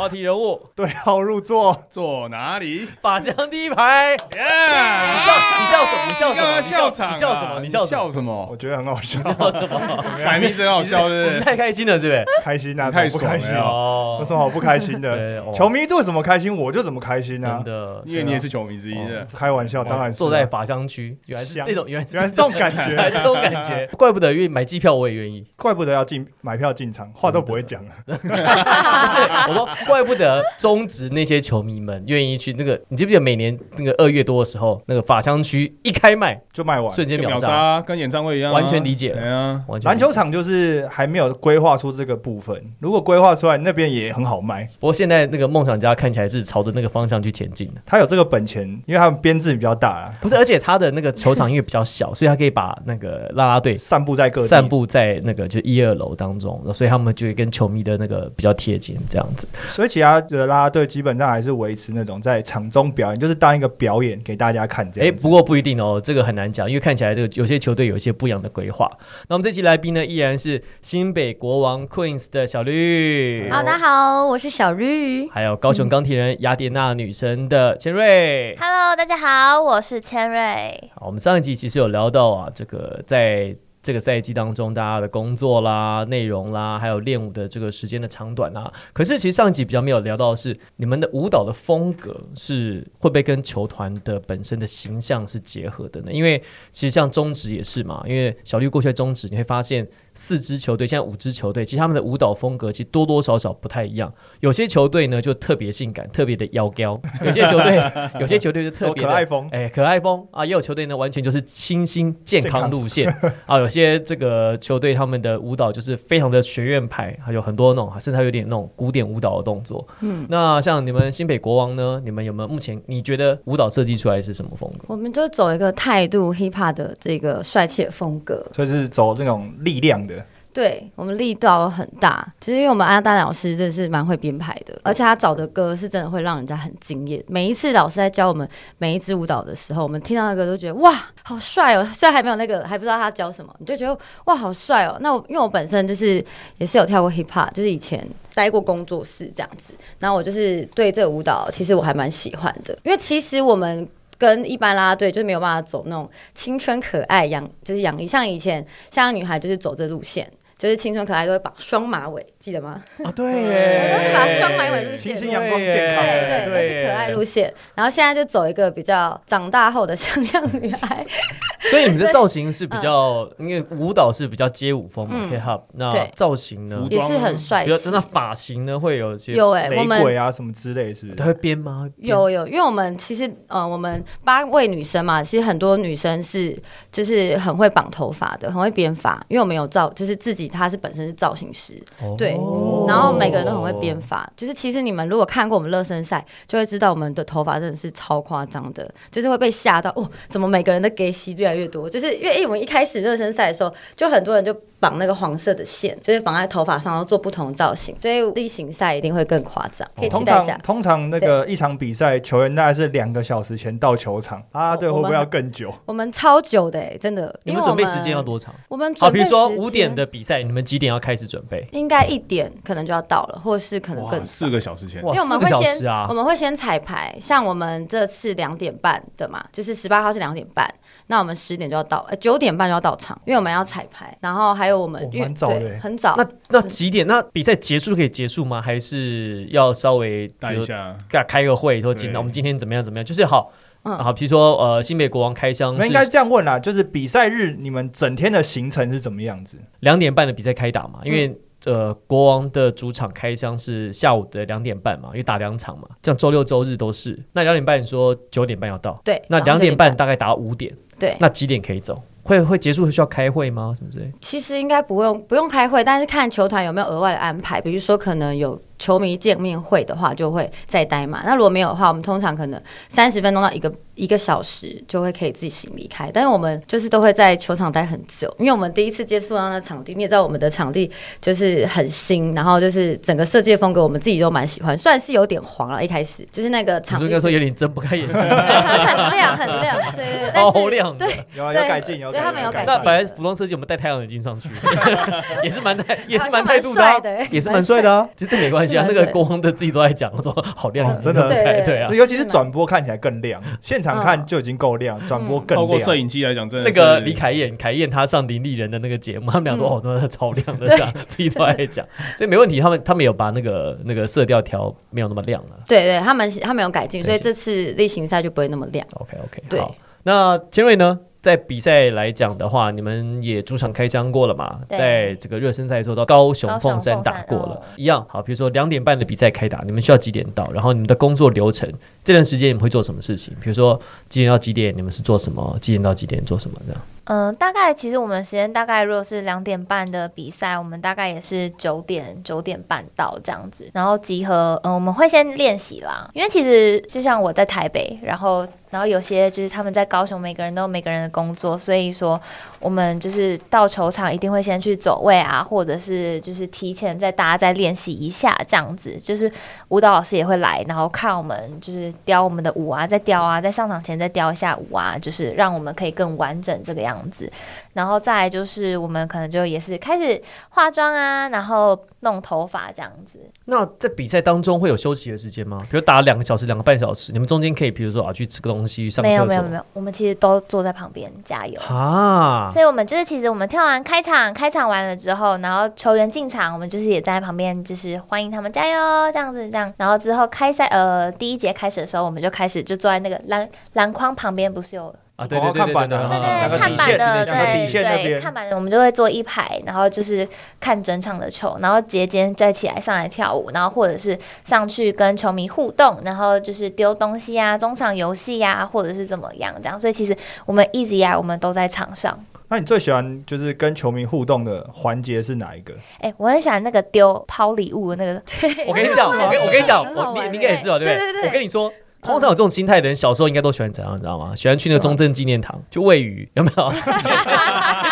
话题人物，对号入座，坐哪里？法香第一排。你耶！笑，你笑什么？你笑什么？你笑场啊，你笑什么？你笑什么？笑什么我？觉得很好笑，笑什么？改名字很好笑，你是是不是？太开心了，是不是？开心啊，太不开心爽了哦有什么好不开心的？哦球迷做什么开心，我就怎么开心啊真！的，因为你也是球迷之一的。开玩笑，当然是啊坐在法香区，原来是香这种，原来是原来这种感觉，这种感觉，怪不得愿意买机票，我也愿意。怪不得要进买票进场，话都不会讲了。不是，我说 怪不得中职那些球迷们愿意去那个，你记不记得每年那个二月多的时候，那个法香区一开卖，就卖完。瞬间秒杀，跟演唱会一样啊，完全理解了对啊，完全篮球场就是还没有规划出这个部分，如果规划出来，那边也很好卖。不过现在那个梦想家看起来是朝着那个方向去前进的，他有这个本钱，因为他们编制比较大啊，不是，而且他的那个球场因为比较小，所以他可以把那个啦啦队散布在各地。散布在那个就一二楼当中，所以他们就会跟球迷的那个比较贴近，这样子。所以其他的啦啦队基本上还是维持那种在场中表演，就是当一个表演给大家看这哎，样子。不过不一定哦，这个很难讲，因为看起来这个有些球队有一些不一样的规划。那我们这期来宾呢，依然是新北国王 Queens 的小绿，好，大家好，我是小绿。还有高雄钢铁人雅典娜女神的千瑞。Hello，大家好，我是千瑞。好，我们上一集其实有聊到啊，这个在这个赛季当中，大家的工作啦、内容啦，还有练舞的这个时间的长短啊。可是其实上一集比较没有聊到的是，你们的舞蹈的风格是会不会跟球团的本身的形象是结合的呢？因为其实像中职也是嘛，因为小绿过去的中职，你会发现四支球队，现在五支球队，其实他们的舞蹈风格其实多多少少不太一样。有些球队呢就特别性感，特别的妖娇；有些球队，有些球队就特走别的可爱风，哎，可爱风啊，也有球队呢，完全就是清新健康路线啊。有些这个球队他们的舞蹈就是非常的学院派，还有很多那种，甚至还有点那种古典舞蹈的动作。嗯，那像你们新北国王呢，你们有没有目前你觉得舞蹈设计出来是什么风格？我们就走一个态度 hip hop 的这个帅气的风格，所以是走那种力量的。对我们力道很大，就是因为我们阿丹老师真的是蛮会编排的，而且他找的歌是真的会让人家很惊艳。每一次老师在教我们每一支舞蹈的时候，我们听到那个都觉得哇，好帅哦！虽然还没有那个还不知道他教什么，你就觉得哇，好帅哦。那我因为我本身就是也是有跳过 hip hop，就是以前待过工作室这样子，然后我就是对这个舞蹈其实我还蛮喜欢的，因为其实我们。跟一般啦啦队就没有办法走那种青春可爱养，就是养像以前像女孩就是走这路线，就是青春可爱都会绑双马尾，记得吗？啊，对我都是把双马尾路线清新阳光健康对对，都是可爱路线。然后现在就走一个比较长大后的 像样女孩，所以你们的造型是比较，因为舞蹈是比较街舞风嘛嗯，hip hop。那造型呢？也是很帅气。那发型呢，会有一些有哎、们鬼啊什么之类，是不是？都会编吗？有有，因为我们其实呃，我们八位女生嘛，其实很多女生是就是很会绑头发的，很会编发，因为我们有造，就是自己她是本身是造型师，对哦然后每个人都很会编发，就是其实你们如果看过我们热身赛，就会知道我们的头发真的是超夸张的，就是会被吓到哦，怎么每个人的给息越来越多？就是因为我们一开始热身赛的时候，就很多人就绑那个黄色的线，就是绑在头发上，然后做不同的造型，所以例行赛一定会更夸张，可以期通待一下常。通常那个一场比赛，球员大概是两个小时前到球场，啊，对，我会不会要更久？我们超久的哎、真的。你们准备时间要多长？好，我们准备比如说五点，的比赛，你们几点要开始准备？应该一点可能就要到了，或是可能更四。个小时前，因为我们四个会先，小时啊我！们会先彩排，像我们这次两点半的嘛，就是十八号是两点半，那我们十点就要到，呃九点半就要到场，因为我们要彩排，然后还有我们哦因为蛮早的很早，那那几点？那比赛结束可以结束吗？还是要稍微比如带一下，开开个会，说今对我们今天怎么样怎么样？就是好，嗯好，比如说呃，新北国王开箱那应该是这样问啦，就是比赛日你们整天的行程是怎么样子？两点半的比赛开打嘛，因为。呃，国王的主场开箱是下午的两点半嘛，因为打两场嘛，这样周六周日都是。那两点半你说九点半要到，对，那早上9两点半大概打五点，对，那几点可以走？会会结束需要开会吗？什么之类？其实应该不用不用开会，但是看球团有没有额外的安排，比如说可能有球迷见面会的话，就会再待嘛。那如果没有的话，我们通常可能三十分钟到一个一个小时就会可以自行离开。但是我们就是都会在球场待很久，因为我们第一次接触到那场地，你也知道我们的场地就是很新，然后就是整个设计风格我们自己都蛮喜欢，虽然是有点黄了，一开始就是那个场地应该说有点睁不开眼睛，很亮很亮，对对对，但超是亮的。有啊，对要改进，有对他们有改那进本来服装设计我们戴太阳眼镜上去，也是蛮态也是蛮态度的也是蛮帅的啊。其实这没关系啊，那个国王的自己都在讲，说好亮哦，真的对对对啊。尤其是转播看起来更亮，现场看嗯就已经够亮，转播更亮。透过摄影机来讲，真的那个李凯燕，凯燕她上林立人的那个节目，他们俩都嗯哦，都是超亮的，这样自己都在讲，所以没问题。他们他们有把那个那个色调调没有那么亮了。对对，他们他们有改进，所以这次例行赛就不会那么亮。OK OK，对好。那千瑞呢？在比赛来讲的话，你们也主场开箱过了嘛？在这个热身赛的时候到高雄凤山凤山打过了哦，一样好。比如说两点半的比赛开打，你们需要几点到？然后你们的工作流程，这段时间你们会做什么事情？比如说几点到几点你们是做什么？几点到几点做什么？这样嗯、大概其实我们时间大概如果是两点半的比赛，我们大概也是九点九点半到这样子，然后集合，嗯、我们会先练习啦，因为其实就像我在台北，然后然后有些就是他们在高雄，每个人都有每个人的工作，所以说我们就是到球场一定会先去走位啊，或者是就是提前在大家再练习一下这样子，就是舞蹈老师也会来，然后看我们就是雕我们的舞啊，再雕啊，在上场前再雕一下舞啊，就是让我们可以更完整这个样。然后再就是我们可能就也是开始化妆啊，然后弄头发这样子。那在比赛当中会有休息的时间吗？比如打两个小时、两个半小时，你们中间可以，比如说啊，去吃个东西、上厕没。有没有没有，我们其实都坐在旁边加油。啊，所以我们就是，其实我们跳完开场，开场完了之后，然后球员进场，我们就是也在旁边，就是欢迎他们加油这样子，这样。然后之后开赛，呃，第一节开始的时候，我们就开始就坐在那个篮篮筐旁边，不是有啊，对哦对对对对看板的对那个对，对对，线那边看板的我们就会坐一排，然后就是看整场的球，然后节间再起来上来跳舞，然后或者是上去跟球迷互动，然后就是丢东西啊，中场游戏呀，或者是怎么样这样。所以其实我们一直以来我们都在场上。那你最喜欢就是跟球迷互动的环节是哪一个？哎、我很喜欢那个丢抛礼物的那个，我跟你讲，我跟我跟你讲，我你你应该也知道对不对对对我跟你说。通常有这种心态的人，小时候应该都喜欢怎样，你知道吗？喜欢去那个中正纪念堂，就喂鱼，有没有？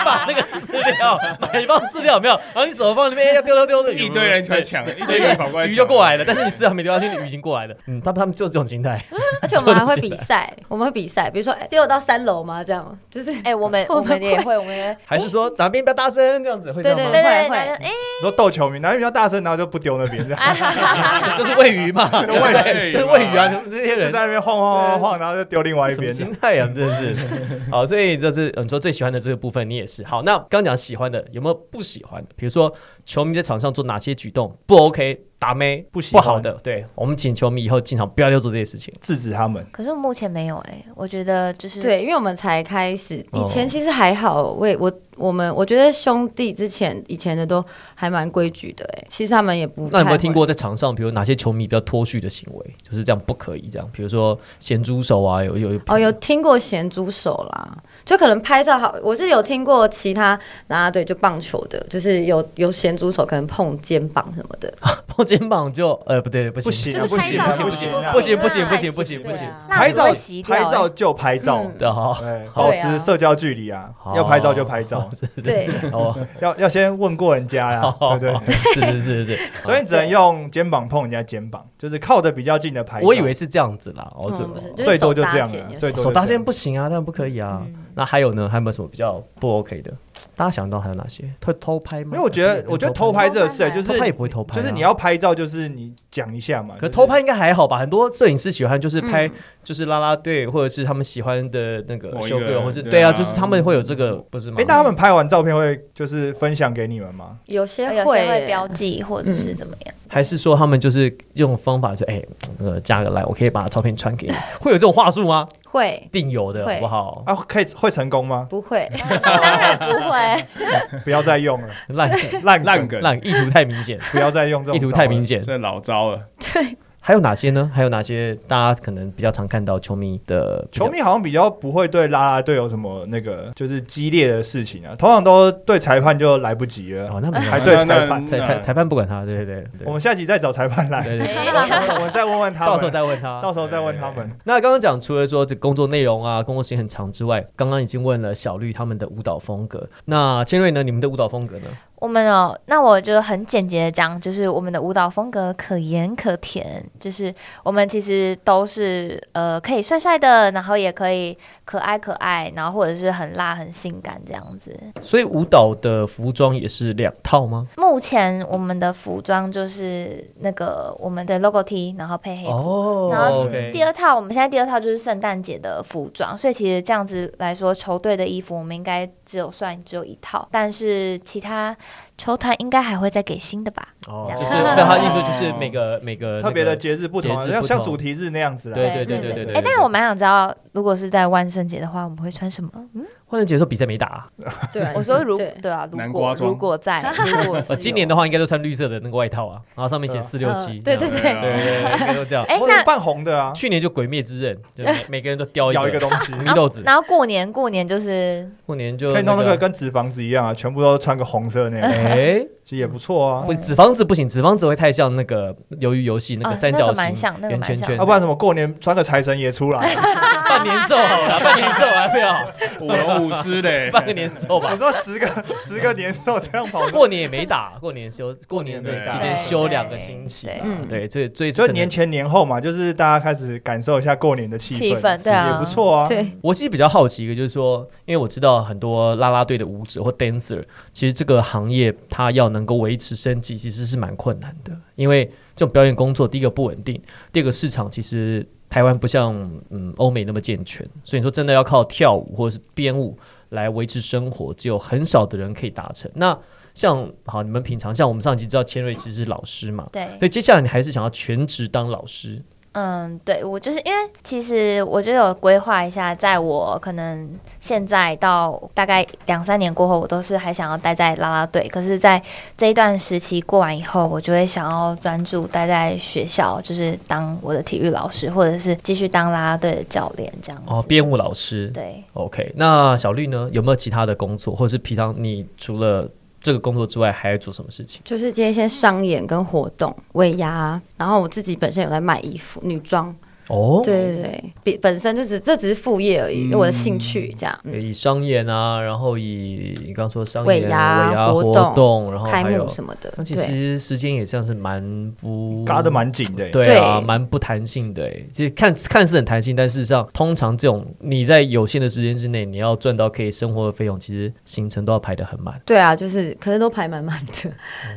你把那个饲料买一包饲料，有没有？然后你手放那边，要丢丢丢的，一堆人出来抢，一堆人跑过来，鱼就过来了，但是你饲料没丢下去，鱼已经过来了。嗯，他们他们就是这种心态。而且我们还会比赛，我们会比赛，比如说哎丢到三楼吗？这样就是 哎、我们我我们也会，我们还是说哪边比较大声这样子，会这样吗？对对对，会会然后哎、你说逗球迷，哪边比较大声，然后就不丢那边，这样就是喂鱼嘛，对不对？就是喂鱼啊，这些人就在那边晃晃晃晃，然后就丢另外一边。心态啊、真的是。好，所以这是呃你说最喜欢的这个部分，你也是。好，那刚讲喜欢的，有没有不喜欢的？比如说球迷在场上做哪些举动不 OK，打妹不行不好的，对我们请球迷以后进场不要再做这些事情。制止他们。可是目前没有哎、我觉得就是对，因为我们才开始，哦以前其实还好。我也我我们我觉得兄弟之前以前的都还蛮规矩的，哎，其实他们也不。那有没有听？过在场上，比如哪些球迷比较脱序的行为，就是这样不可以这样？比如说咸猪手啊，有有哦，有听过咸猪手啦，就可能拍照好，我是有听过其他啦啦队就棒球的，就是有有咸猪手可能碰肩膀什么的，碰肩膀就呃不对不不行行啊，不就是拍照不不行！不行不行不行不行不行对啊拍照拍欸照就拍照，嗯的哈。对，保持社交距离啊，要拍照就拍照，对，哦，要要先问过人家呀，对不对？是是是是，所以你只能用肩膀碰人家肩膀，就是靠的比较近的拍。我以为是这样子啦，哦，嗯不是，最多就这样手搭肩，了最多手搭肩不行啊，当然不可以啊。嗯那还有呢？还有没有什么比较不 OK 的？大家想到还有哪些？偷偷拍吗？因为我觉得，我觉得偷拍这个事，就是他也不会偷拍啊就是你要拍照，就是你讲一下嘛。就是可偷拍应该还好吧？很多摄影师喜欢就是拍嗯，就是啦啦队或者是他们喜欢的那个某一 show 个 girl，或是对对啊，啊就是他们会有这个不是吗哎，？那他们拍完照片会就是分享给你们吗？有些有会些会标记或者是怎么样。还是说他们就是用方法就哎，那个加个来，我可以把照片传给你，会有这种话术吗？会定有的好不好？啊，可以会成功吗？不会？当然不会，不要再用了，烂烂梗，烂梗，烂意图太明显，不要再用这种意图太明显。这老招了。还有哪些呢？还有哪些大家可能比较常看到球迷的球迷好像比较不会对拉拉队有什么那个就是激烈的事情啊，通常都对裁判就来不及了。哦，那没还对裁判，裁裁裁判不管他，对对对对我们下集再找裁判来，对对对，我们再问问他到时候，再问他。到时候再问他们。那刚刚讲，除了说这工作内容啊，工作时间很长之外，刚刚已经问了小绿他们的舞蹈风格。那千瑞呢？你们的舞蹈风格呢？我们哦，那我就很简洁的讲，就是我们的舞蹈风格可盐可甜，就是我们其实都是呃可以帅帅的，然后也可以可爱可爱，然后或者是很辣很性感这样子。所以舞蹈的服装也是两套吗？目前我们的服装就是那个我们的 logo T，然后配黑裤。哦然后第二套，我们现在第二套就是圣诞节的服装，所以其实这样子来说，球队的衣服我们应该只有算只有一套，但是其他球团应该还会再给新的吧？哦就是那他的意思就是每个 每个特别的节日不同啊，像像主题日那样子啦。对对对对对对。哎，但是我蛮想知道，如果是在万圣节的话，我们会穿什么？嗯，万圣节的时候比赛没打啊，对 我说如对。对啊，如果南瓜装。如果在，如果呃，今年的话应该都穿绿色的那个外套啊，然后上面写四六七，嗯对对对。对对对，应该都这样。哎，那或者扮红的啊，去年就鬼灭之刃，就每 每个人都叼一个。一个东西，米豆子，然后过年过年就是过年就可以弄那个跟纸房子一样啊，全部都穿个红色那样，哎，其实也不错啊。不纸房子不行，纸房子会太像那个鱿鱼游戏那啊个三角形那个蛮像那个蛮像。圆圈圈。要，不然什么过年穿个财神爷出来，半年兽好了，半年兽还不要，舞龙舞狮嘞，半个年兽我吧。说十个十个年兽这样跑过，年也没打，过年休，过年期间休两个星期嗯对，这最就年前年后嘛，就是大家开始感受一下过年的气气氛对啊。也不错啊。对，我其实比较好奇一个，就是说，因为我知道很多啦啦队的舞者或 dancer，其实这个行业他要能够维持生计，其实是蛮困难的。因为这种表演工作，第一个不稳定，第二个市场其实台湾不像嗯欧美那么健全，所以你说真的要靠跳舞或者是编舞来维持生活，只有很少的人可以达成。那像好，你们平常像我们上集知道千瑞其实是老师嘛，对所以接下来你还是想要全职当老师，嗯，对我就是因为其实我就有规划一下，在我可能现在到大概两三年过后，我都是还想要待在啦啦队。可是，在这一段时期过完以后，我就会想要专注待在学校，就是当我的体育老师，或者是继续当啦啦队的教练这样子。哦，编舞老师，对，OK，那小绿呢？有没有其他的工作，或者是平常你除了这个工作之外，还要做什么事情？就是接一些商演跟活动、尾牙，然后我自己本身有在卖衣服、女装，哦，对对对，本身就只这只是副业而已，嗯我的兴趣这样。嗯，以商演啊，然后以你刚说商尾演、牙尾牙活动，然后开幕，什么的，那其，实时间也像是蛮不嘎的蛮紧的，对啊，蛮不弹性的。其实看看似很弹性，但事实上，通常这种你在有限的时间之内，你要赚到可以生活的费用，其实行程都要排得很满。对啊，就是可是都排满满的。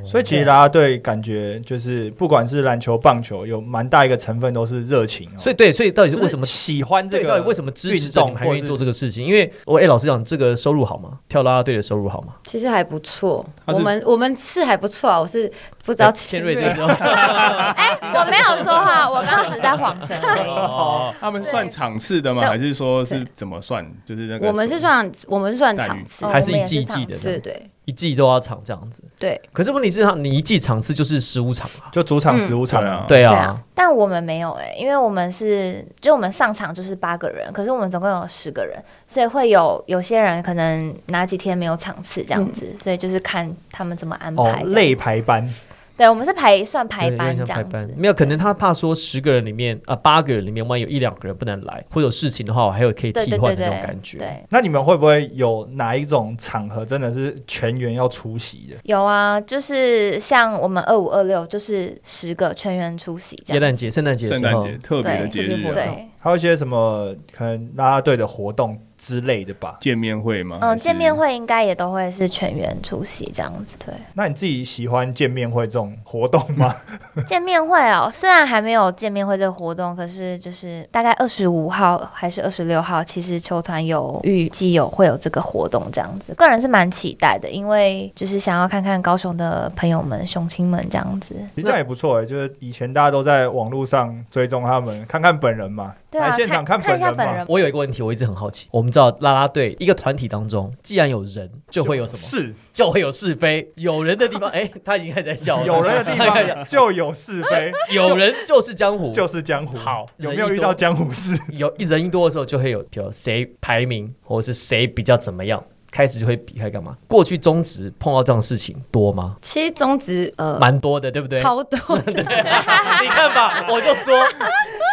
所以其实大家对感觉就是不管是篮球、棒球，有蛮大一个成分都是热情。所以对，所以到底是为什么喜欢这，个？到底为什么支持着你还愿意做这个事情？因为我哎、老实讲，这个收入好吗？跳啦啦队的收入好吗？其实还不错，我们我们是还不错啊，我是不知道千瑞这瑞时候 哎、我没有说话，我刚刚只在晃神而已。哦，他们算场次的吗？还是说是怎么算？就是那个我们是算我们算场次哦，还是一季一季的对对一季都要场这样子。对，可是问题是，他你一季场次就是十五场啊。就主场十五场啊。对啊，但我们没有哎、因为我们是就我们上场就是八个人，可是我们总共有十个人，所以会有有些人可能哪几天没有场次这样子，所以就是看他们怎么安哦排这，样。类排班，对，我们是排算排班这样子。没有，可能他怕说十个人里面啊八个人里面，万一有一两个人不能来，或者有事情的话，我还有可以对替换对对对的那种感觉。对，那你们会不会有哪一种场合真的是全员要出席的？有啊，就是像我们二五二六就是十个全员出席这样。圣诞节、圣诞节的时候圣诞节，特别的节日啊，对，还有一些什么可能拉拉队的活动之类的吧？见面会吗？嗯，见面会应该也都会是全员出席这样子。对，那你自己喜欢见面会这种活动吗？见面会哦，虽然还没有见面会这个活动，可是就是大概二十五号还是二十六号，其实球团有预计有会有这个活动这样子。个人是蛮期待的，因为就是想要看看高雄的朋友们、雄亲们这样子。其实这样也不错哎、就是以前大家都在网络上追踪他们，看看本人嘛，对啊，来现场看本人嘛一下本人。我有一个问题，我一直很好奇。我们知道啦啦队一个团体当中，既然有人，就会有什么？是就会有是非。有人的地方，哎，他已经开始在笑了。有人的地方就有是非，有人就是江湖。就是江湖。好有没有遇到江湖事？有一人一多的时候，就会有比如谁排名，或者是谁比较怎么样，开始就会比开干嘛？过去中职碰到这样的事情多吗？其实中职呃蛮多的，对不对？超多的，你看吧，我就说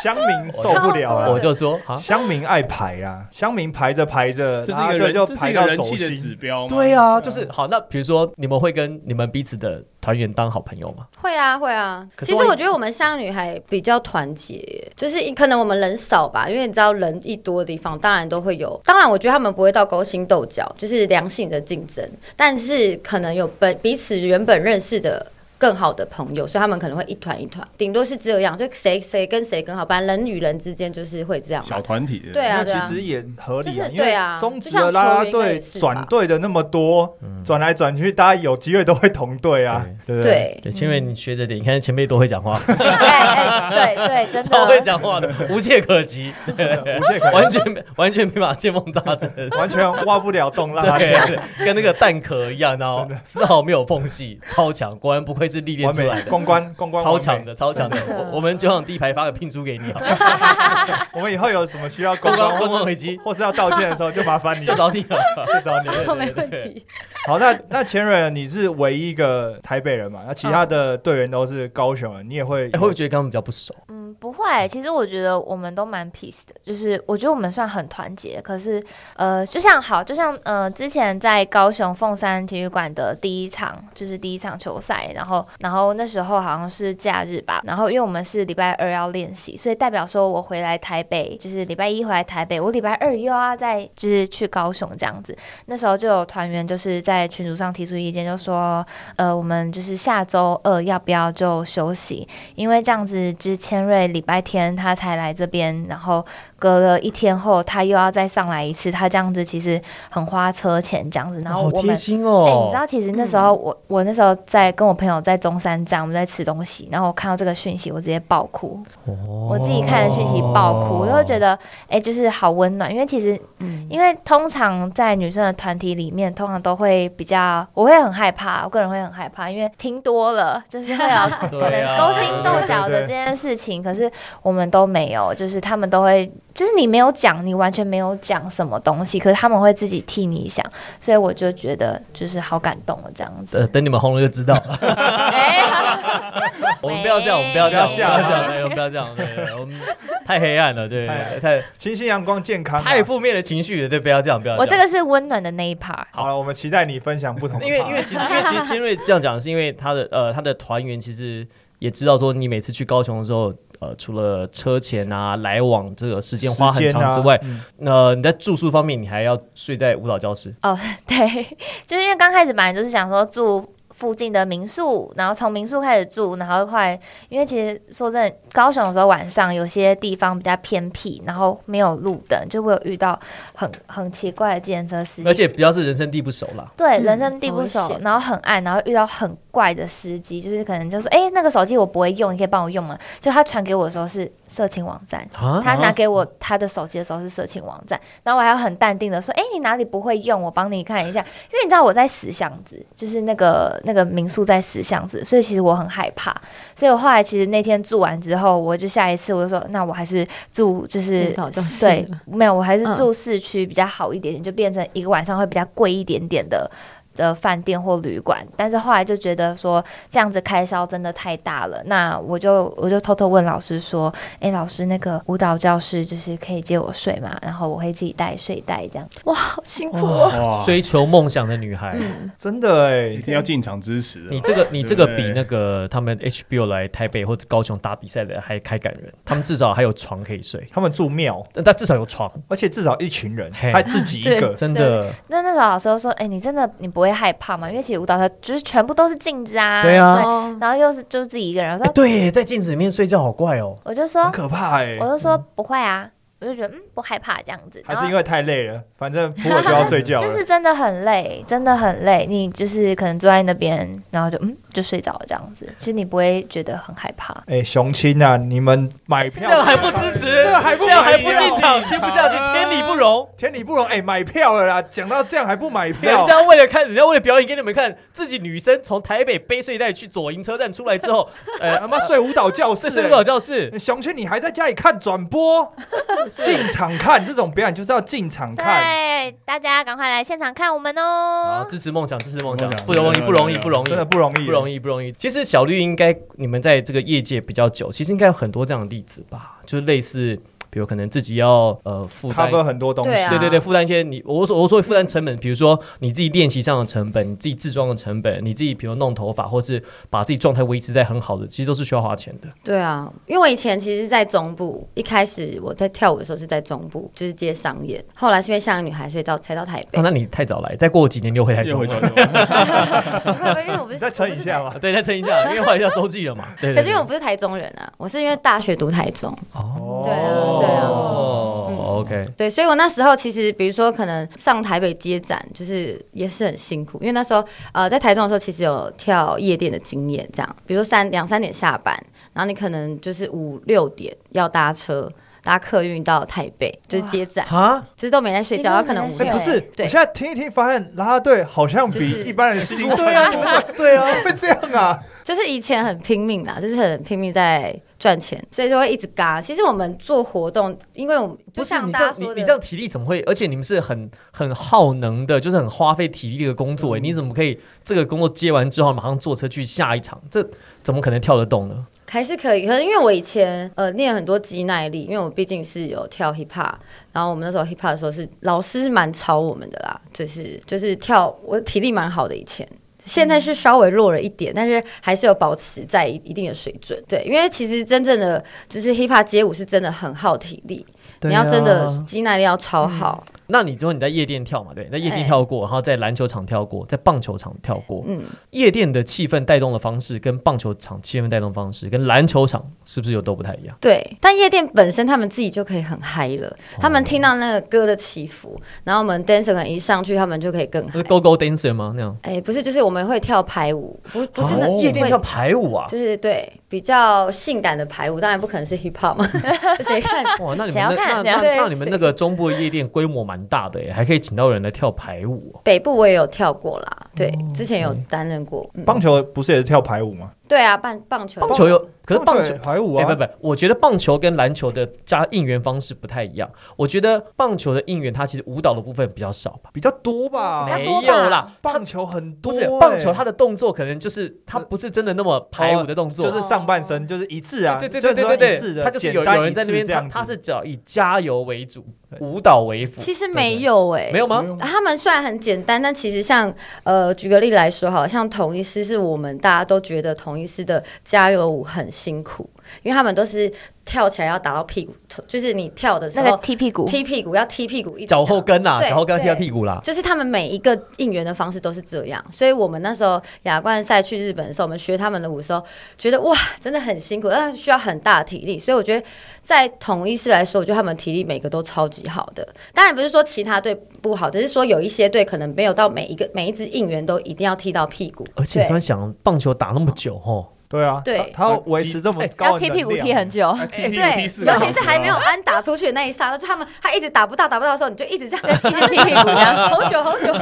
乡民受不了我。就说啊，乡民爱排啊，乡民排着排着，就是一个人，就排到走个人气的指心。标嘛。对啊，就是好。那比如说，你们会跟你们彼此的团员当好朋友吗？会啊，会啊。其实我觉得我们乡女孩比较团结，就是可能我们人少吧，因为你知道人一多的地方，当然都会有。当然，我觉得他们不会到勾心斗角，就是良性的竞争，但是可能有本彼此原本认识的。更好的朋友，所以他们可能会一团一团，顶多是这样，就谁谁跟谁更好，反正人与人之间就是会这样嘛小。团体的。对啊那其实也合理啊，因为对啊中职的啦啦队转队的那么多，嗯转来转去，大家有机会都会同队啊，对不对？对，对，千瑞你学着点，你看前辈多会讲话，对对，真的超会。讲话的，无懈可击，无懈可完全没完全没法见缝插针。完全挖不了洞，让他对，对跟那个蛋壳一样，然后丝毫没有缝隙，超强，果然不愧是历练出来的，公关 公关超强的，超强的。的我我们酒厂第一排发个聘书给你啊，我们以后有什么需要公公关公关危机 或是要道歉的时候，就麻烦你，就找你了。就找你。了没问题。好，那那钱蕊，你是唯一一个台北人嘛？那其他的队员都是高雄人，你也会哎会不会觉得跟他们比较不熟？不会。其实我觉得我们都蛮 peace 的，就是我觉得我们算很团结。可是，呃，就像好，就像呃，之前在高雄凤山体育馆的第一场，就是第一场球赛，然后，然后那时候好像是假日吧，然后因为我们是礼拜二要练习，所以代表说我回来台北，就是礼拜一回来台北，我礼拜二又要再就是去高雄这样子。那时候就有团员就是在群组上提出意见，就说，呃，我们就是下周二要不要就休息？因为这样子，之千瑞对礼拜天他才来这边，然后隔了一天后他又要再上来一次，他这样子其实很花车钱这样子。然后我们，哎、你知。道其实那时候我、我那时候在跟我朋友在中山站，我们在吃东西，然后我看到这个讯息，我直接爆哭。我自己看的讯息爆哭，我就会觉得，哎、就是好温暖。因为其实，因为通常在女生的团体里面，通常都会比较，我会很害怕，我个人会很害怕，因为听多了，就是会有 可能勾心斗角的这件事情。可是我们都没有，就是他们都会，就是你没有讲，你完全没有讲什么东西，可是他们会自己替你想，所以我就觉得就是好感动了这样子。呃，等你们红了就知道了。哎、我们不要这样，我们不要这样，不要这样，我们不要这样，对，我们太黑暗了，对对，太清新阳光健康啊？太负面的情绪了，对，不要这样，不要我这样。个是温暖的那一 part。好了，我们期待你分享不同的。因为因为其实因为其实千瑞这样讲，是因为他的呃他的团员其实也知道说，你每次去高雄的时候，呃，除了车钱啊、来往这个时间花很长之外，那你在住宿方面，你还要睡在舞蹈教室。哦 对，就是因为刚开始本来就是想说住附近的民宿，然后从民宿开始住，然后后来因为其实说真的，高雄的时候晚上有些地方比较偏僻，然后没有路灯，就会有遇到很很奇怪的自行车司机，而且比较是人生地不熟啦。对，嗯人生地不熟，然后很暗，然后遇到很怪的司机，就是可能就说，哎、那个手机我不会用，你可以帮我用吗？就他传给我的时候是色情网站，啊他拿给我他的手机的时候是色情网站，然后我还要很淡定的说，哎、你哪里不会用？我帮你看一下，因为你知道我在死巷子，就是那个那个民宿在死巷子，所以其实我很害怕，所以我后来其实那天住完之后，我就下一次我就说，那我还是住就是对，没有，我还是嗯住市区比较好一点点，就变成一个晚上会比较贵一点点的。的饭店或旅馆，但是后来就觉得说这样子开销真的太大了，那我就我就偷偷问老师说，哎、老师那个舞蹈教室就是可以借我睡嘛？然后我会自己带睡袋这样。哇，好辛苦哦。哇，追求梦想的女孩，嗯 真的哎一，定要进场支持。你这个你这个比那个他们 HBO 来台北或者高雄打比赛的还还感人，他们至少还有床可以睡，他们住庙，但但至少有床，而且至少一群人，嘿还自己一个，真的。那那时候老师就说，哎、你真的你不会害怕嘛？因为其实舞蹈它就是全部都是镜子啊，对啊哦然后又是就是自己一个人，我说、哎，对，在镜子里面睡觉好怪哦。我就说很可怕哎我。就说不会啊，我就觉得嗯不害怕这样子，还是因为太累了，反正普洱就要睡觉了。就是真的很累，真的很累。你就是可能坐在那边，然后就嗯就睡着了这样子，其实你不会觉得很害怕。哎，雄青啊，你们买票这样还不支持，这样还不这样还不进场，听不下去，天理不容。天理不容，哎，买票了啦！讲到这样还不买票人，家为了看，人家为了表演给你们看，自己女生从台北背睡袋去左营车站出来之后，呃，他妈睡舞蹈教室，这是舞蹈教室，哎。雄青，你还在家里看转播？是进场看这种表演就是要进场看。对，大家赶快来现场看我们好，哦！支持梦想，支持梦想梦，想不容易，不容易，不容易，真的不容易，不容易，不容易。其实小绿应该你们在这个业界比较久，其实应该有很多这样的例子吧，就是类似。比如可能自己要呃负担 cover 很多东西。对啊对对对，负担一些你我所我说负担成本，比如说你自己练习上的成本，你自己自装的成本，你自己比如弄头发，或是把自己状态维持在很好的，其实都是需要花钱的。对啊，因为我以前其实，在中部，一开始我在跳舞的时候是在中部，就是接商演，后来是因为像女孩，所以到才到台北哦，。那你太早来，再过几年又回台中又回。去因为我不是 再撑一下。嘛。对，再撑一下，因为后来要周记了嘛。可是因为我不是台中人啊，我是因为大学读台中，哦对啊对啊哦嗯，OK，对，所以我那时候其实，比如说可能上台北接展，就是也是很辛苦，因为那时候呃在台中的时候，其实有跳夜店的经验，这样，比如说三两三点下班，然后你可能就是五六点要搭车。搭客运到台北就是接站啊，就是都没在睡觉，你然后可能不是，对我现在听一听，发现啦啦队好像比一般人辛苦对啊，会这样啊？就是以前很拼命啦，就是很拼命在赚钱，所以就会一直嘎。其实我们做活动，因为我们就不是像你这样，你大家说的，你这样体力怎么会？而且你们是很很耗能的，就是很花费体力的工作。哎，你怎么可以这个工作接完之后马上坐车去下一场？这怎么可能跳得动呢？还是可以，可能因为我以前呃练很多肌耐力，因为我毕竟是有跳 hip hop，然后我们那时候 hip hop 的时候是老师蛮超我们的啦，就是就是跳我体力蛮好的以前。现在是稍微弱了一点，但是还是有保持在一一定的水准。对，因为其实真正的就是 hip hop 街舞是真的很耗体力，你要真的肌耐力要超好。那你说你在夜店跳嘛？对，在夜店哎跳过，然后在篮球场跳过，在棒球场跳过。嗯，夜店的气氛带动的方式，跟棒球场气氛带动方式，跟篮球场是不是又都不太一样？对，但夜店本身他们自己就可以很嗨了，他们听到那个歌的起伏，然后我们 dancer 可能一上去，他们就可以更嗨是。Go Go Dancer 吗？那样？哎、不是，就是我们会跳排舞，不不是那、哦夜店会跳排舞啊？就是对比较性感的排舞，当然不可能是 hip hop 嘛，谁看？哇，那你们那那看那那你们那个中部的夜店规模蛮大的耶，还可以请到人来跳排舞哦。北部我也有跳过啦，对，之前有担任过。嗯棒球不是也是跳排舞吗？对啊，棒棒球，棒球有，可是棒球也排舞啊，哎不不，我觉得棒球跟篮球的加应援方式不太一样。我觉得棒球的应援它其实舞蹈的部分比较少吧。比较多吧比？较没有啦，棒球很多不欸，是棒球，它的动作可能就是它不是真的那么排舞的动作，就是上半身就是一致啊，对对对对对对对，就是说一致的他就是有简单有人在那边，他一致这样子他是只要以加油为主，舞蹈为辅。其实没有哎、没有吗？他们虽然很简单，但其实像呃，举个例来说，好像同一师是我们大家都觉得同一师的加油舞很辛苦，因为他们都是跳起来要打到屁股，就是你跳的时那个候踢屁股，踢屁股要踢屁股，一脚后跟啊，脚后跟要踢到屁股啦。就是他们每一个应援的方式都是这样，所以我们那时候亚冠赛去日本的时候，我们学他们的舞的时候，觉得哇，真的很辛苦，但是需要很大的体力。所以我觉得在统一师来说，我觉得他们体力每个都超级好的。当然不是说其他队不好，只是说有一些队可能没有到每一个每一支应援都一定要踢到屁股。而且突然想，棒球打那么久哦，对啊，对他维持这么高的要踢屁股踢很久，对尤其是还没有安打出去的那一刹那，就他们他一直打不到打不到的时候，你就一直这样一直踢屁股这样。好久好久，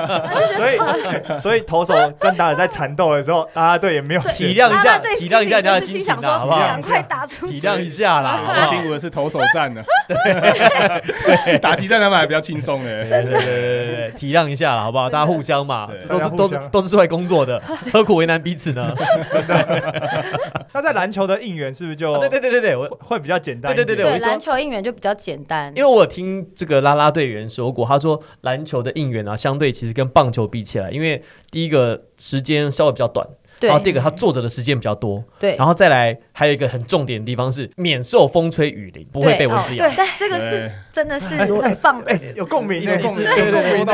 所以所以投手跟打者在缠斗的时候，啦啦队也没有对体谅一下，体谅一下人家的心情好不好赶？快打出去，体谅一下啦，最辛苦的是投手战呢，对，打击战他们还比较轻松的。对对对对对，体谅一下啦，好不好？大家互相嘛，都是都都是出来工作的，何苦为难彼此呢？那在篮球的应援是不是就啊对对对对对，我会比较简单？对对对对篮球应援就比较简单，因为我有听这个啦啦队员说过，他说篮球的应援啊，相对其实跟棒球比起来，因为第一个时间稍微比较短，对。然后第二个他坐着的时间比较多，对。然后再来还有一个很重点的地方是免受风吹雨淋，不会被蚊子咬。对，这个是真的是很棒有共鸣欸，有共鸣，对对对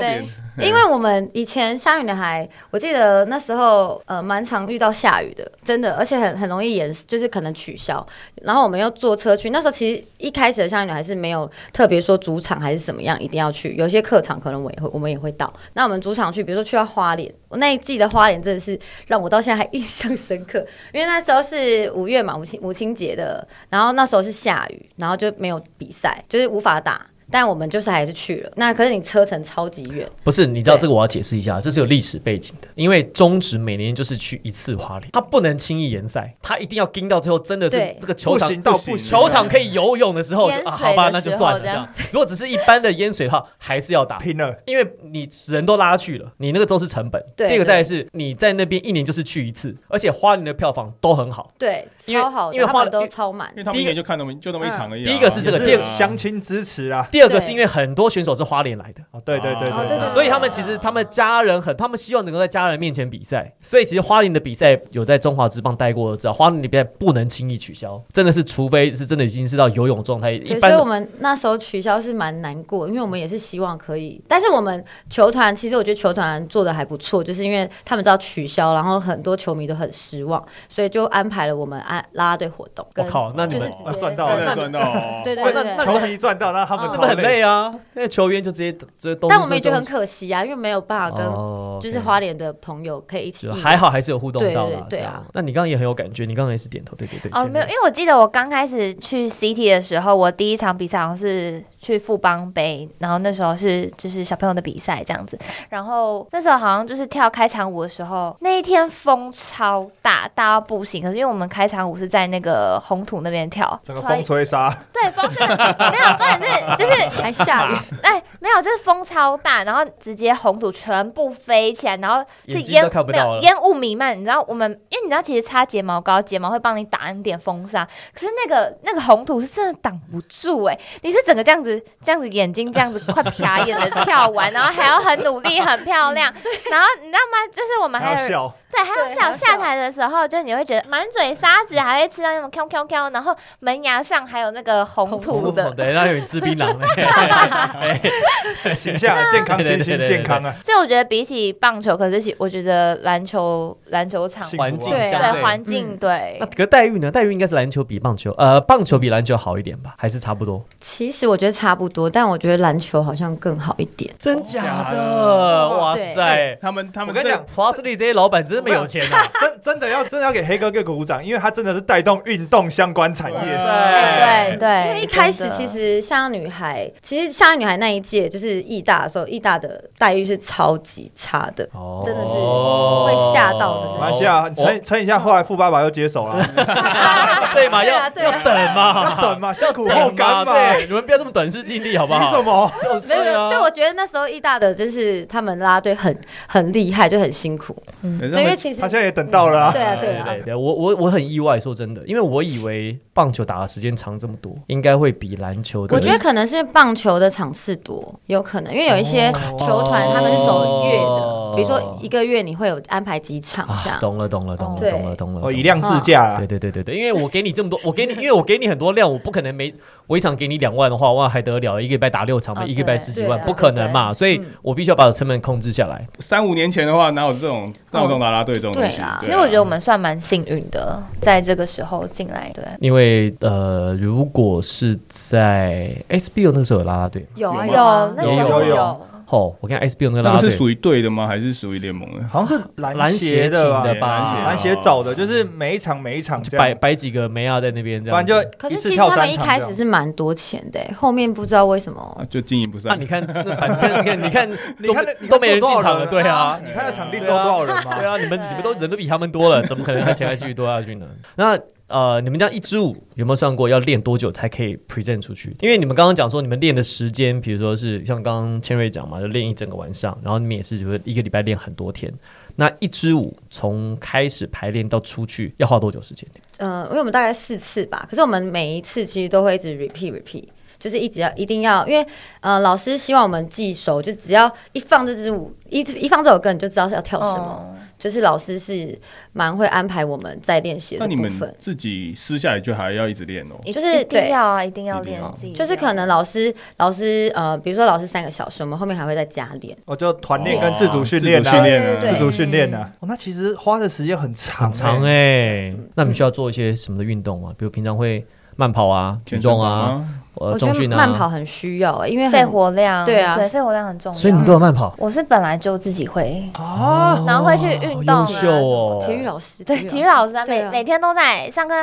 对因为我们以前下雨的还，我记得那时候呃蛮常遇到下雨的，真的，而且很很容易延，就是可能取消。然后我们又坐车去，那时候其实一开始的下雨还是没有特别说主场还是怎么样一定要去，有些客场可能我也会我们也会到。那我们主场去，比如说去到花莲，我那一季的花莲真的是让我到现在还印象深刻，因为那时候是五月嘛，母亲母亲节的，然后那时候是下雨，然后就没有比赛，就是无法打。但我们就是还是去了。那可是你车程超级远，不是，你知道这个我要解释一下，这是有历史背景的。因为中职每年就是去一次花莲，他不能轻易延赛，他一定要盯到最后，真的是对这个球场到不行，球场可以游泳的时候，啊，好吧，那就算了这这样样。如果只是一般的淹水的话，还是要打。拼了。因为你人都拉去了，你那个都是成本。对第二个再来是你在那边一年就是去一次，而且花莲的票房都很好。对，因为超好，因为花莲都超满因为。他们一年就看那么就那么一场而已啊。第一个是这个也第二个相亲支持啊。第二个是因为很多选手是花莲来的，哦，对对对哦对对所以他们其实他们家人很，他们希望能够在家人面前比赛。所以其实花莲的比赛有在中华之棒待过的知道，花莲的比赛不能轻易取消，真的是除非是真的已经是到游泳状态。一对，般所以我们那时候取消是蛮难过，因为我们也是希望可以，但是我们球团其实我觉得球团做的还不错，就是因为他们知道取消，然后很多球迷都很失望，所以就安排了我们安啦啦队活动。跟我靠那你们是直接赚到赚到哦。对对对对。那球迷赚到，那他们嗯超很累啊，那个球员就直接直接但我们也觉得很可惜啊，因为没有办法跟哦就是花莲的朋友可以一起。还好还是有互动到对啦。对对啊那你刚刚也很有感觉，你刚刚也是点头，对对对。哦，没有，因为我记得我刚开始去 CT 的时候，我第一场比赛好像是去富邦杯，然后那时候是就是小朋友的比赛这样子，然后那时候好像就是跳开场舞的时候，那一天风超大，大到不行。可是因为我们开场舞是在那个红土那边跳，整个风吹沙，对风真的没有，重点是 就是还下雨，哎，没有，就是风超大，然后直接红土全部飞起来，然后是烟没有烟雾弥漫。你知道我们，因为你知道其实擦睫毛膏，睫毛会帮你打一点风沙，可是那个那个红土是真的挡不住哎、你是整个这样子这样子眼睛这样子快瞟眼的跳完，然后还要很努力很漂亮，然后你知道吗？就是我们还有还，对，还有小下台的时候，就你会觉得满嘴沙子，还会吃到那种 Q Q Q，，然后门牙上还有那个红土的，对，那有点吃槟榔嘞。形象健康，清新对对对对健康啊。所以我觉得比起棒球，可是其我觉得篮球篮球场环境对环境嗯对那可是待遇呢？待遇应该是篮球比棒球，呃，棒球比篮球好一点吧？还是差不多？其实我觉得差不多，但我觉得篮球好像更好一点。真假假的？哇塞！他们他们我跟你讲，Plusly 这些老板真的没有钱啊！真真的要真的要给黑哥哥鼓掌，因为他真的是带动运动相关产业。哇塞哎对对，因为一开始其实像女孩，其实像女孩那一届就是艺大的时候，艺大的待遇是超级差的。哦真的是会吓到的那种没关系啊，你撑撑一下，后来富爸爸又接手了，对嘛？要要等嘛，等嘛，下苦后甘嘛，对，你们不要这么短视近利好不好什？么？就是没有没有，啊所以我觉得那时候意大的就是他们拉队很很厉害，就很辛苦。嗯对，因为其实他现在也等到了啊。对啊对啊对对，我我我很意外，说真的，因为我以为棒球打的时间长这么多，应该会比篮球的。我觉得可能是棒球的场次多，有可能，因为有一些球团他们是走月哦的，比如说一个月你会有安排几场这啊，样。懂了懂了懂了懂了懂了。哦，以量自价啊对。对对对对，因为我给你这么多，我给你，因为我给你很多量，我不可能每我一场给你两万的话，哇还得了？一个礼拜打六场，哦一个礼拜十几万，不可能嘛，所以嗯我必须要把成本控制下来。三五年前的话，哪有这种哪有这种啦啦队这种东西？对啊其实我觉得我们算蛮幸运的，在这个时候进来，对，因为呃，如果是在 SBO 那个时候有啦啦队，有啊有那有时候有有有，哦，我看 SBO 那个啦啦队个是属于队的吗？还是属于联盟的？好像是篮篮协的吧协请的？篮吧？协篮协找的，就是每一场每一场就这样，摆摆几个梅亚在那边这样子。就一可是其实他们一开。始是蛮多钱的，后面不知道为什么啊，就经营不啊，善你。看，那板你看，你看，你看，你看你看都没人坐多少进场了，对啊，你看那场地坐多少人嘛？对啊，你们你们都人都比他们多了，怎么可能他钱还继续多下去呢？那呃，你们这样一支舞有没有算过要练多久才可以 present 出去？因为你们刚刚讲说你们练的时间，比如说是像刚刚千瑞讲嘛，就练一整个晚上，然后你们也是就是一个礼拜练很多天。那一支舞从开始排练到出去要花多久时间？呃，因为我们大概四次吧，可是我们每一次其实都会一直 repeat repeat，就是一直要一定要，因为呃老师希望我们记熟，就只要一放这支舞，一一放这首歌，你就知道是要跳什么。嗯就是老师是蛮会安排我们在练习那你们的部分。自己私下里就还要一直练哦。就是一定对要啊，一定要一定要练自己，就是可能老师老师呃，比如说老师三个小时，我们后面还会再加练。哦就团练跟自主训练自主训啊，练啊，对自主训练啊。哦，那其实花的时间很长很长欸哎、那你们需要做一些什么的运动吗？比如平常会慢跑啊、举重啊，吗？呃我觉得重训啊？慢跑很需要、欸，因为肺活量，对啊对，肺活量很重要。所以你们都有慢跑，我是本来就自己会，哦，然后会去运动啊优秀哦！体育老师，对，体育老师啊，对啊每每天都在上课。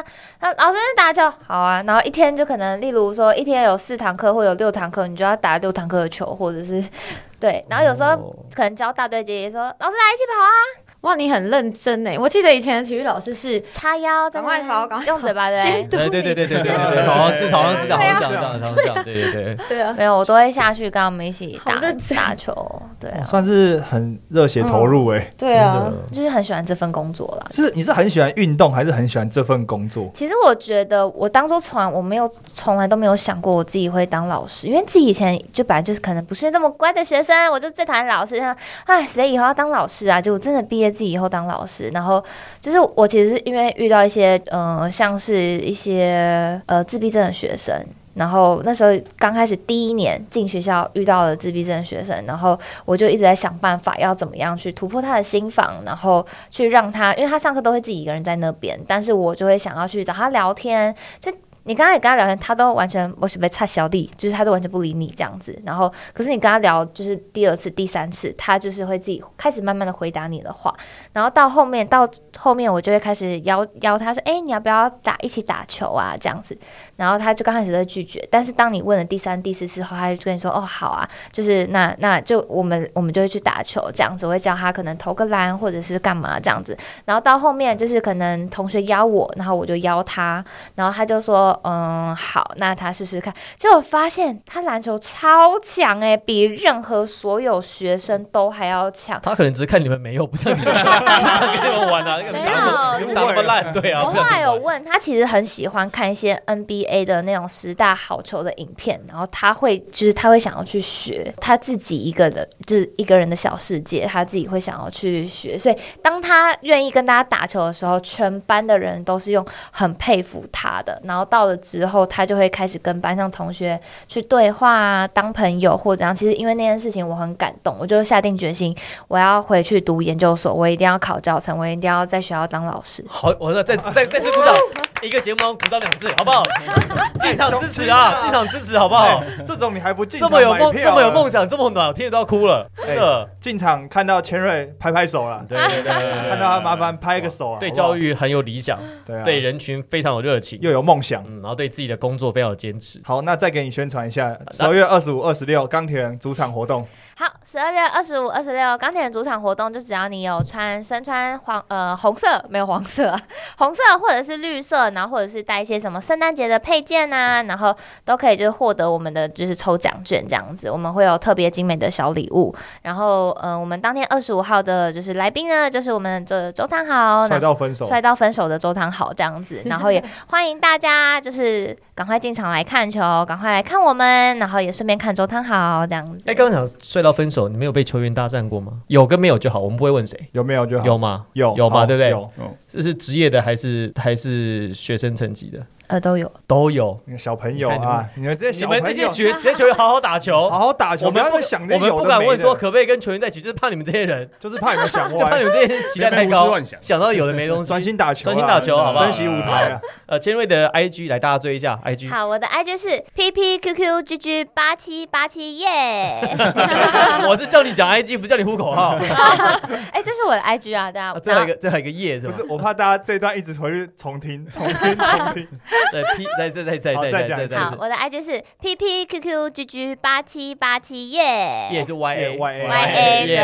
那老师打球，好啊。然后一天就可能，例如说一天有四堂课或有六堂课，你就要打六堂课的球，或者是对。然后有时候哦可能教大队姐姐说，老师来一起跑啊，哇，你很认真呢！我记得以前的体育老师是叉腰，赶快跑赶快跑用嘴巴对。监督对对对对对对对好像是好像是这样，对啊好像是这样，好像是这样，对对对。对啊，没有，我都会下去跟他们一起打打球，对啊，算是很热血投入哎。对啊就是很喜欢这份工作啦。是你是很喜欢运动，还是很喜欢这份工作？其实我觉得，我当初从来我没有从来都没有想过我自己会当老师，因为自己以前就本来就是可能不是那么乖的学生，我就最讨厌老师。像哎，谁以后要当老师啊？就我真的毕业自己以后当老师，然后就是我其实是因为遇到一些呃，像是一些呃自闭症的学生。然后那时候刚开始第一年进学校遇到了自闭症学生，然后我就一直在想办法要怎么样去突破他的心房，然后去让他，因为他上课都会自己一个人在那边，但是我就会想要去找他聊天，就。你刚才跟他聊天，他都完全我准备差小弟，就是他都完全不理你这样子。然后，可是你跟他聊，就是第二次、第三次，他就是会自己开始慢慢的回答你的话。然后到后面，到后面我就会开始邀邀他说：“哎、你要不要打一起打球啊？”这样子。然后他就刚开始在拒绝，但是当你问了第三、第四次后，他就跟你说：“哦，好啊，就是那那就我们我们就会去打球这样子。”我会教他可能投个篮或者是干嘛这样子。然后到后面就是可能同学邀我，然后我就邀他，然后他就说：“嗯，好，那他试试看。”结果发现他篮球超强诶、比任何所有学生都还要强。他可能只是看你们没有，不像你们，不像跟你们玩啊，那个没有，就是打那么烂，对啊。我后来有问他，其实很喜欢看一些 NBA 的那种十大好球的影片，然后他会就是他会想要去学，他自己一个人，就是一个人的小世界，他自己会想要去学。所以当他愿意跟大家打球的时候，全班的人都是用很佩服他的。然后到了之后，他就会开始跟班上同学去对话啊，当朋友或者样。其实因为那件事情我很感动，我就下定决心，我要回去读研究所，我一定要考教程，我一定要在学校当老师。好，我再再再再次鼓掌，一个节目当中鼓掌两次，好不好？进场支持啊，进场支持，好不好？哎这种你还不进这场么有梦，这么有梦想，这么暖，我听得都要哭了，真的。进场看到千瑞拍拍手了，对对对对，看到他麻烦拍个手啊，对教育很有理想，对啊，对人群非常有热情，又有梦想。嗯，然后对自己的工作非常有坚持。好，那再给你宣传一下，十二月二十五、二十六钢铁人主场活动，好，十二月二十五、二十六钢铁人主场活动，就只要你有穿身穿黄呃红色，没有黄色、啊，红色或者是绿色，然后或者是带一些什么圣诞节的配件啊，然后都可以就是获得我们的就是抽奖券这样子，我们会有特别精美的小礼物。然后呃，我们当天二十五号的就是来宾呢，就是我们这周汤豪，帅到分手，帅到分手的周汤豪这样子，然后也 欢迎大家就是赶快进场来看球，赶快来看我们，然后也顺便看周汤豪这样子。哎，刚刚讲帅到分手，你没有被球员搭讪过吗？有跟没有就好，我们不会问谁。有没有就好？有吗？有有吗对不对有，这是职业的还是还是学生层级的？呃都有。都有。那个小朋友啊，你们这些你们这些学 这些球员好好打球，好好打球，我们不想我们不敢问说可不可以跟球员在一起，就是怕你们这些人，就是怕你们想 就怕你，们这些人期待太高想想到有的没东西。专心打球啊，专心打球好不好珍惜舞台啊！呃，千瑞的 IG 来大家追一下 IG。好，我的 IG 是 P P Q Q G G 八七八七耶。我是叫你讲 IG，不叫你呼口号。哎，这是我的 IG 啊，对啊啊。最后一个最后一个耶是吗不是，？我怕大家这一段一直回去重听、重听、重听。对 P 再再再再好再再讲好，再再再我的 IG 是 P P Q Q G G 八七八七耶。耶就 Y A Y A Y A 对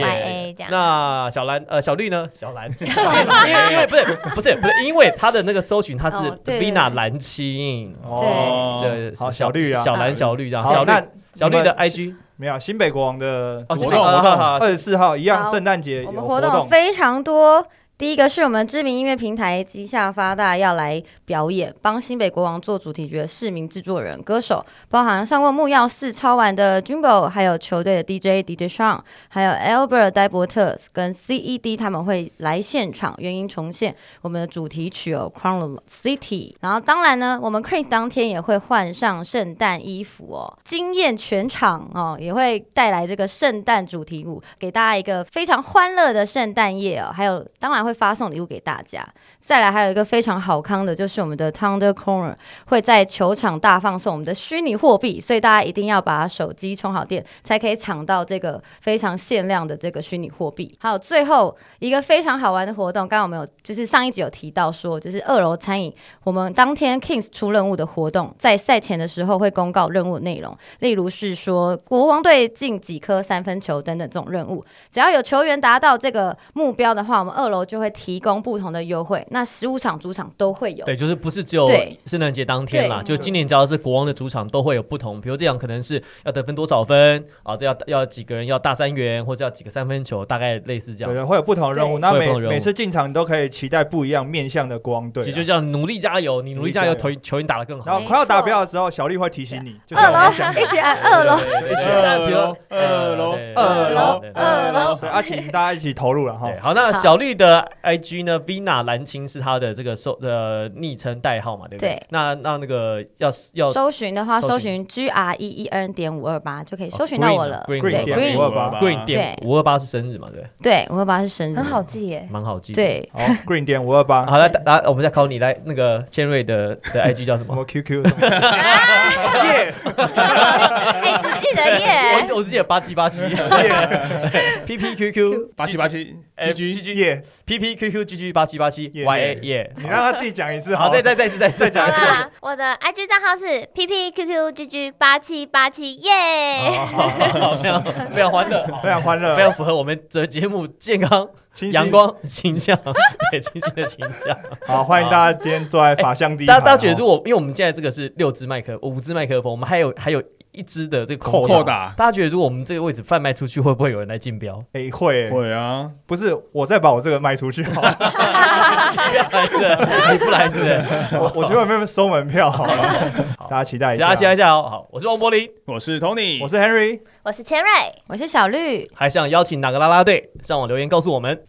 Y A 这样。那小蓝呃小绿呢？小蓝，因为因为不是不是不是，因为他的那个搜寻他是 Vina 蓝青，哦这好小绿啊小蓝小绿这样。好，小绿那小绿的 IG 没有新北国王的活动二十四号一样，好圣诞节有我们活活动非常多。第一个是我们知名音乐平台吉下发大要来表演，帮新北国王做主题曲的市民制作人、歌手，包含上过木曜四超玩的 Jumbo，还有球队的 DJ DJ Sean，还有 Albert 戴伯特跟 CED 他们会来现场原音重现我们的主题曲哦，Crown City。然后当然呢，我们 Chris 当天也会换上圣诞衣服哦，惊艳全场哦，也会带来这个圣诞主题舞，给大家一个非常欢乐的圣诞夜哦。还有，当然会发送礼物给大家。再来还有一个非常好康的，就是我们的 Thunder Corner 会在球场大放送我们的虚拟货币，所以大家一定要把手机充好电，才可以抢到这个非常限量的这个虚拟货币。还有最后一个非常好玩的活动，刚刚我们有就是上一集有提到说，就是二楼餐饮我们当天 Kings 出任务的活动，在赛前的时候会公告任务内容，例如是说国王队进几颗三分球等等这种任务，只要有球员达到这个目标的话，我们二楼就会提供不同的优惠。那十五场主场都会有。对，就是不是只有圣诞节当天啦，就今年只要是国王的主场都会有不同，比如这样可能是要得分多少分啊，这要要几个人要大三元，或者要几个三分球，大概类似这样。对对，会有不同的任务。那每每次进场你都可以期待不一样面向的国王队啊。其实就叫努力加油，你努力加油，球球员打得更好。然后快要达标的时候，小丽会提醒你，就是二楼一起按二楼，一起按比如说二楼二楼对对二楼对，啊，请大家一起投入了哈，。好，那小绿的 IG 呢？Vina 蓝青是他的这个收呃昵称代号嘛，对不对？对那那那个要要搜寻的话，搜寻 G R E E N 点五二八就可以搜寻到我了。对点 Green 五二八，Green 点五二八是生日嘛？对，对，五二八是生日，很好记耶。蛮好记。，对，好，Green 点五二八，好，来来，我们再考你，来那个千瑞的的 IG 叫什么？什么 QQ 耶哎，只记得耶。我我记得八七八七，P P Q Q 八七八七 G G G P P Q Q G G 八七八七 Yeah, Y A yeah 耶。你让他自己讲一次好，好，再再再次再再讲一次。我的 IG 账号是 P P Q Q G G 八七八七耶。非常非常欢乐，非常欢乐，非常符合我们这节目健康、阳。光形象，对清新的形象。好，欢迎大家今天坐在法相第一排。大家大家觉得，如哦果因为我们现在这个是六支麦克，五支麦克风，我们还有还有一支的这个空间扣打大家觉得如果我们这个位置贩卖出去，会不会有人来竞标？哎会欸会啊，不是我再把我这个卖出去好了，你不来是不是？我我去外面收门票好了，大家期待一下。大家期待一下哦。好，我是王柏林，我是 Tony，我是 Henry。我是千瑞。我是小绿。还想邀请哪个啦啦队上网留言告诉我们。